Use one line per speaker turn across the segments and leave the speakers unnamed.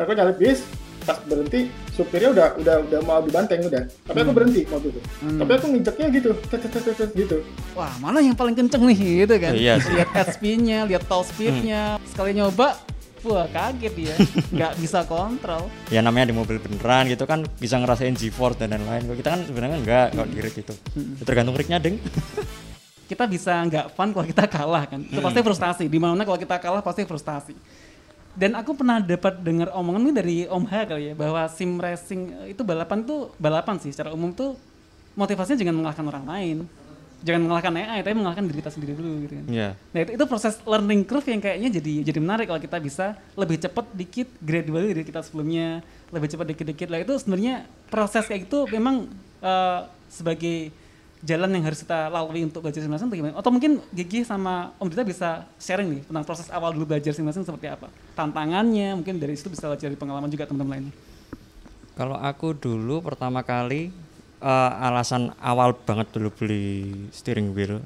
aku nyalip bis pas berhenti supirnya udah udah udah mau dibanteng udah tapi aku
Hmm.
berhenti mobil itu
Hmm.
tapi aku nginjeknya gitu tet, tet, tet, tet, gitu
Wah, mana yang paling kenceng nih gitu kan.
Iya.
Lihat SP-nya, lihat top speed-nya. Sekali nyoba, wah kaget dia. Nggak bisa kontrol.
ya namanya di mobil beneran gitu kan bisa ngerasain G-force dan lain-lain Kalau kita kan sebenarnya enggak kalau di rig gitu Ya tergantung rignya deng
Kita bisa nggak fun kalau kita kalah kan. Itu pasti frustasi. Di mana kalau kita kalah pasti frustasi. Dan aku pernah dapat dengar omongan ini dari Om H kali ya bahwa sim racing itu balapan tuh balapan sih secara umum tuh motivasinya jangan mengalahkan orang lain. Jangan mengalahkan AI tapi mengalahkan diri kita sendiri dulu gitu kan.
ya
Nah itu, itu proses learning curve yang kayaknya jadi jadi menarik kalau kita bisa lebih cepat dikit gradually dari kita sebelumnya lebih cepat dikit-dikit lah itu sebenarnya proses kayak gitu memang eh, sebagai jalan yang harus kita lalui untuk belajar simulasi atau gimana? Atau mungkin Gigi sama Om Dita bisa sharing nih tentang proses awal dulu belajar simulasi seperti apa? Tantangannya mungkin dari situ bisa belajar dari pengalaman juga teman-teman lainnya.
Kalau aku dulu pertama kali eh, alasan awal banget dulu beli steering wheel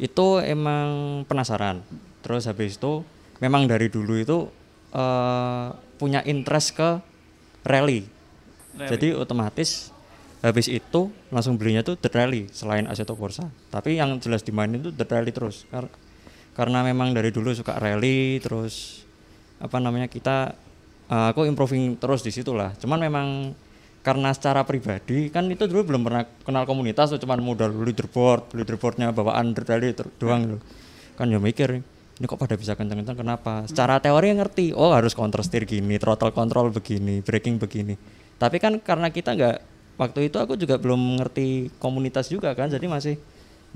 itu emang penasaran. Terus habis itu memang dari dulu itu eh, punya interest ke rally. Jadi otomatis habis itu langsung belinya tuh Dirt Rally selain Assetto Corsa. Tapi yang jelas dimainin tuh Dirt Rally terus. Kar- karena memang dari dulu suka rally terus apa namanya kita uh, aku improving terus di situ lah cuman memang karena secara pribadi kan itu dulu belum pernah kenal komunitas tuh cuman modal leaderboard leaderboardnya bawaan ter- doang loh kan ya mikir ini kok pada bisa kenceng-kenceng kenapa secara teori ngerti oh harus counter steer gini throttle control begini braking begini tapi kan karena kita nggak waktu itu aku juga belum ngerti komunitas juga kan jadi masih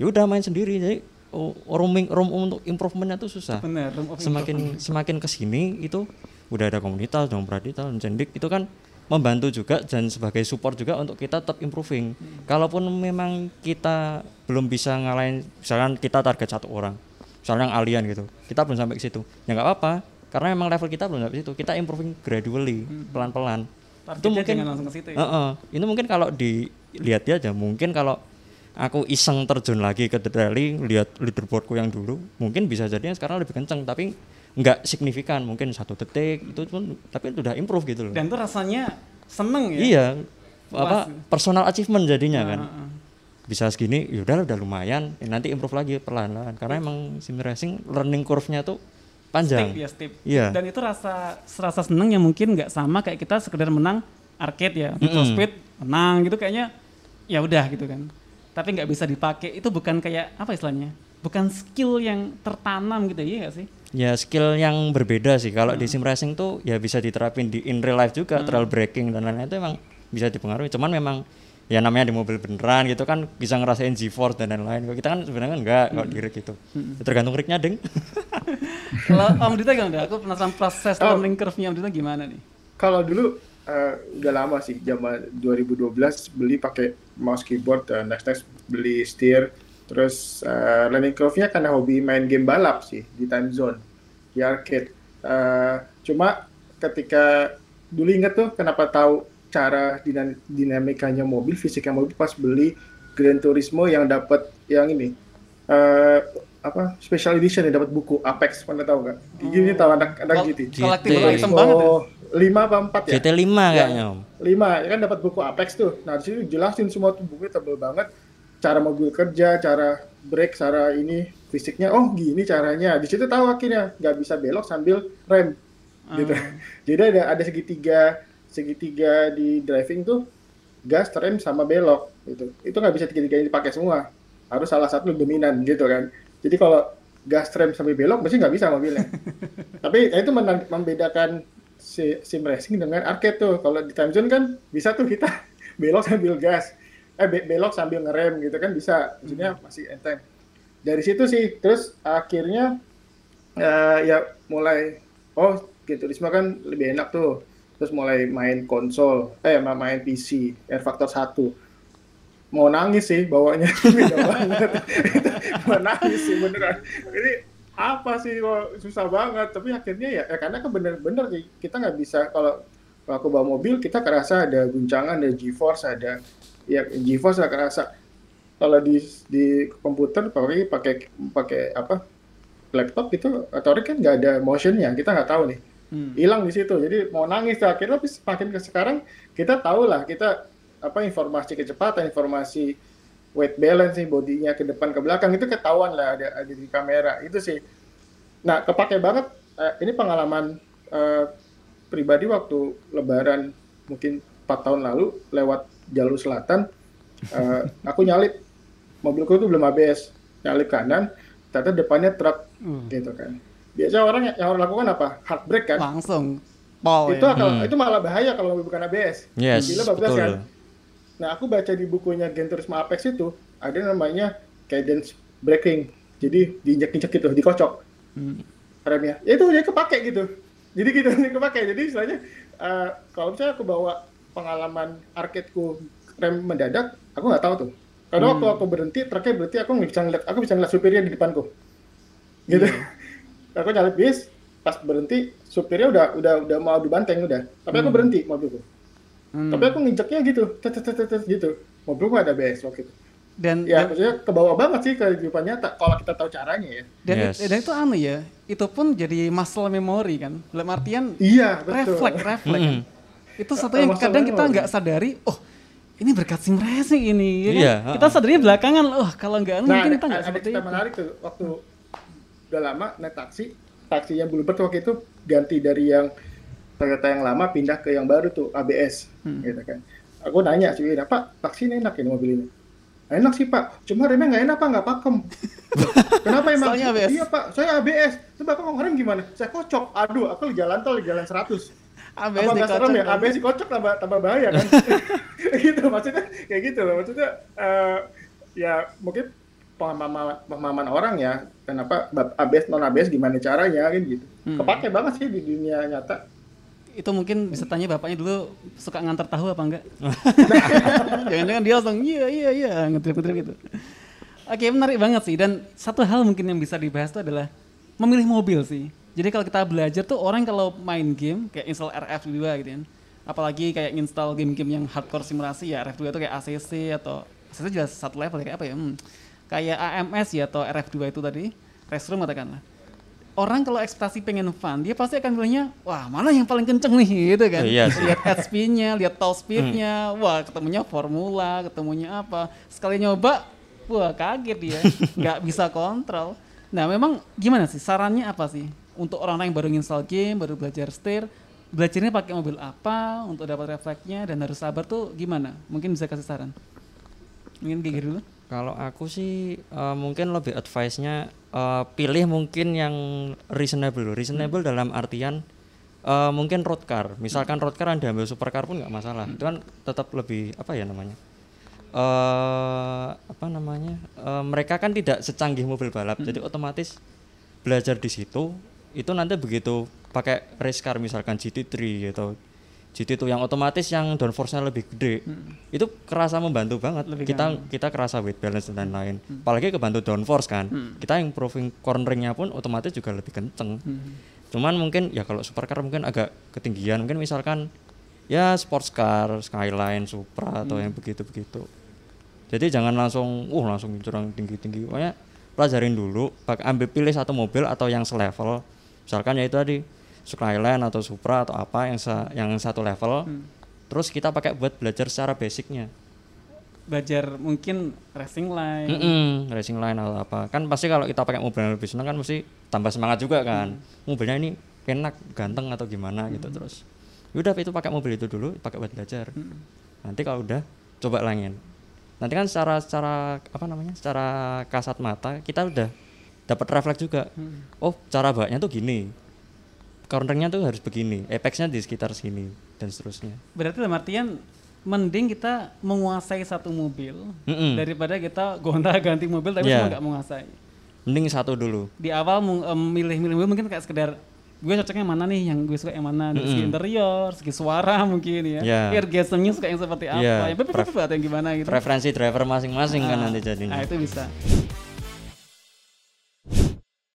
ya udah main sendiri. Jadi oh, roaming room untuk improvementnya tuh susah.
Benar. room
semakin semakin ke sini itu udah ada komunitas dong Pradita dan Cendik itu kan membantu juga dan sebagai support juga untuk kita tetap improving. Kalaupun memang kita belum bisa ngalahin misalkan kita target satu orang misalnya yang alien gitu kita belum sampai ke situ. Ya nggak apa-apa karena memang level kita belum sampai situ. Kita improving gradually pelan-pelan. itu
Targetnya
mungkin
langsung ke situ ya.
Heeh. ini mungkin kalau dilihat ya aja mungkin kalau aku iseng terjun lagi ke rally lihat leaderboardku yang dulu mungkin bisa jadi yang sekarang lebih kenceng tapi nggak signifikan mungkin satu detik itu pun tapi udah improve gitu loh
Dan itu rasanya seneng ya.
iya
Puas
apa
gitu.
personal achievement jadinya kan
Heeh.
bisa segini yaudah udah lumayan ya nanti improve lagi perlahan-lahan karena emang sim racing learning curve-nya tuh panjang
Steep ya steep.
Iya.
Dan itu rasa serasa seneng yang mungkin nggak sama kayak kita sekedar menang arcade ya, for
Mm-mm.
Speed menang gitu kayaknya ya udah gitu kan. Tapi nggak bisa dipakai itu bukan kayak apa istilahnya? Bukan skill yang tertanam gitu ya nggak sih?
Ya skill yang berbeda sih. Kalau di sim racing tuh ya bisa diterapin di in real life juga, trail braking dan lain-lain itu emang bisa dipengaruhi. Cuman memang ya namanya di mobil beneran gitu kan bisa ngerasain G-force dan lain-lain. Kalau Kita kan sebenarnya enggak kalau di rig gitu. Ya tergantung rignya deng.
Kalau Om Dita gimana? Aku penasaran proses
Oh.
learning curve-nya Om Dita gimana nih?
kalau dulu eh, udah lama sih zaman 2012 beli pakai mouse keyboard dan next next beli steer terus eh, learning curve-nya karena hobi main game balap sih di time zone di arcade Eh, cuma ketika dulu inget tuh kenapa tahu cara dinan- dinamikanya mobil fisiknya mobil pas beli Gran Turismo yang dapat yang ini apa special edition yang dapat buku Apex pernah tahu nggak? Gini tahu anak anak
Kol-
GT.
GT.
item banget ya.
Oh, lima apa empat ya?
GT 5 kayaknya om.
lima ya kan dapat buku Apex tuh. Nah di situ jelasin semua tuh bukunya tebel banget. Cara mobil kerja, cara brake, cara ini fisiknya. Oh gini caranya. Di situ tahu akhirnya nggak bisa belok sambil rem gitu. Jadi ada ada segitiga segitiga di driving tuh gas, rem sama belok gitu. Itu nggak bisa tiga-tiganya dipakai semua. Harus salah satu dominan gitu kan. Jadi kalau gas, rem sampai belok mesti nggak bisa mobilnya. Tapi ya itu membedakan si sim racing dengan arcade tuh. Kalau di time zone kan bisa tuh kita belok sambil gas, eh be- belok sambil ngerem gitu kan bisa. Maksudnya masih enteng. Dari situ sih, terus akhirnya eh, ya mulai oh Gran Turismo kan lebih enak tuh. Terus mulai main konsol, eh ma- main PC, Air Factor 1 mau nangis sih bawanya. Beda banget. Mau nangis sih beneran. Ini apa sih susah banget? Tapi akhirnya ya, ya karena kan bener-bener sih kita nggak bisa kalau kalau aku bawa mobil kita kerasa ada guncangan ada G-force ada ya G-force lah kerasa. Kalau di di komputer pakai pakai pakai apa laptop itu atau kan nggak ada motionnya kita nggak tahu nih. Hilang di situ. Jadi mau nangis akhirnya tapi semakin ke sekarang kita tahu lah kita apa informasi kecepatan informasi weight balance nih bodinya ke depan ke belakang itu ketahuan lah ada ada di kamera itu sih. Nah kepake banget eh, ini pengalaman eh, pribadi waktu lebaran mungkin empat tahun lalu lewat jalur selatan eh, aku nyalip mobilku itu belum ABS nyalip kanan ternyata depannya truk
Hmm.
gitu kan. Biasa orang yang, orang lakukan apa? Hard brake kan?
Langsung pol
itu
ya.
akan itu malah bahaya kalau bukan ABS
Yes,
Gila bablas
betul.
kan nah aku baca di bukunya Gran Turismo Apex itu ada namanya cadence braking jadi diinjak-injak gitu dikocok.
Hmm.
remnya ya itu dia kepake gitu. Jadi gitu dia kepake. Jadi istilahnya eh, kalau misalnya aku bawa pengalaman arcadeku rem mendadak aku nggak tahu tuh. Karena waktu aku berhenti truknya berhenti aku nggak bisa ngeliat aku bisa ngeliat supirnya di depanku. Gitu. Aku nyalip bis pas berhenti supirnya udah udah udah mau dibanteng udah. Tapi aku berhenti mobilku
Hmm.
tapi aku nginjeknya gitu tet, tet, tet, tet, gitu mobilku ada BS waktu itu
Dan
ya
dan,
maksudnya ke bawah banget sih ke kehidupan nyata kalau kita tahu caranya ya
dan,
Yes.
dan itu anu ya, itu pun jadi muscle memory kan. Dalam artian
iya betul
refleks, refleks kan. Itu satu yang kadang kita nggak sadari, oh ini berkat sim racing ini. ya kan?
Iya,
Kita sadarnya belakangan, oh kalau nggak anu
Nah,
mungkin kita nggak
ada
seperti
cerita
itu.
menarik tuh waktu udah lama naik taksi, taksinya Bluebird waktu itu ganti dari yang Toyota yang lama pindah ke yang baru tuh ABS,
Hmm.
gitu kan. Aku nanya sih, Pak, taksi ini enak ini mobil ini. Enak sih Pak, cuma remnya nggak enak Pak, nggak pakem. Kenapa emang?
Soalnya ABS.
Iya Pak, saya ABS. Terus Bapak mau ngerem gimana? Saya kocok. Aduh, aku di jalan tol, di jalan 100.
ABS
apa serem ya?
kan.
ABS dikocok tambah tambah bahaya kan? gitu maksudnya kayak gitu loh maksudnya eh, ya mungkin pemahaman pemahaman orang ya kenapa ABS non ABS gimana caranya kan gitu.
Hmm.
Kepake banget sih di dunia nyata.
Itu mungkin bisa tanya bapaknya dulu suka ngantar tahu apa enggak? Jangan-jangan dia langsung iya iya iya ngetrip-ngetrip gitu. Oke menarik banget sih dan satu hal mungkin yang bisa dibahas itu adalah memilih mobil sih. Jadi kalau kita belajar tuh orang kalau main game kayak install RF2 gitu kan. Apalagi kayak install game-game yang hardcore simulasi ya RF2 itu kayak ACC atau ACC jelas satu level ya, kayak apa ya? Hmm, kayak AMS ya atau RF2 itu tadi, restroom katakanlah orang kalau ekspektasi pengen fun, dia pasti akan bilangnya, wah mana yang paling kenceng nih, gitu kan.
Iya.
Lihat head speed-nya, lihat top speed-nya, wah ketemunya formula, ketemunya apa. Sekali nyoba, wah kaget dia, nggak bisa kontrol. Nah memang gimana sih, sarannya apa sih? Untuk orang-orang yang baru install game, baru belajar setir, belajarnya pakai mobil apa, untuk dapat refleksnya, dan harus sabar tuh gimana? Mungkin bisa kasih saran. Mungkin Gigi dulu.
Kalau aku sih eh, mungkin lebih advice-nya eh, pilih mungkin yang reasonable. Reasonable dalam artian eh, mungkin road car. Misalkan road car Anda ambil supercar pun nggak masalah. Itu kan tetap lebih apa ya namanya? eh apa namanya? eh, mereka kan tidak secanggih mobil balap. Jadi otomatis belajar di situ itu nanti begitu pakai race car misalkan GT3 atau GT2 yang otomatis yang downforce-nya lebih gede. Itu kerasa membantu banget.
Lebih
kita kita kerasa weight balance dan lain-lain. Apalagi kebantu downforce kan. Kita improving corneringnya pun otomatis juga lebih kenceng. Cuman mungkin ya kalau supercar mungkin agak ketinggian. Mungkin misalkan ya sports car skyline supra atau yang begitu-begitu. Jadi jangan langsung uh langsung curang tinggi-tinggi. Pokoknya pelajarin dulu ambil pilih satu mobil atau yang selevel. Misalkan ya itu tadi Skyline atau Supra atau apa yang sa- yang satu level terus kita pakai buat belajar secara basicnya.
Belajar mungkin racing line,
Mm-mm, racing line atau apa. Kan pasti kalau kita pakai mobil yang lebih senang kan mesti tambah semangat juga kan. Mobilnya ini enak ganteng atau gimana gitu terus. Udah itu pakai mobil itu dulu pakai buat belajar. Nanti kalau udah coba langin. Nanti kan secara secara apa namanya secara kasat mata kita udah dapat refleks juga. Oh cara bawanya tuh gini cornernya tuh harus begini apexnya di sekitar sini dan seterusnya
Berarti dalam artian mending kita menguasai satu mobil
Mm-mm.
daripada kita gonta-ganti mobil tapi
Iya.
semua nggak menguasai.
mending satu dulu
Di awal milih-milih mobil mungkin kayak sekedar gue cocoknya mana nih yang gue suka yang mana dari segi interior, segi suara mungkin ya.
Iya.
Ergosemnya suka yang seperti apa,
Iya,
beb- beb- atau yang gimana gitu.
preferensi driver masing-masing kan nanti
Nah
jadinya
itu bisa.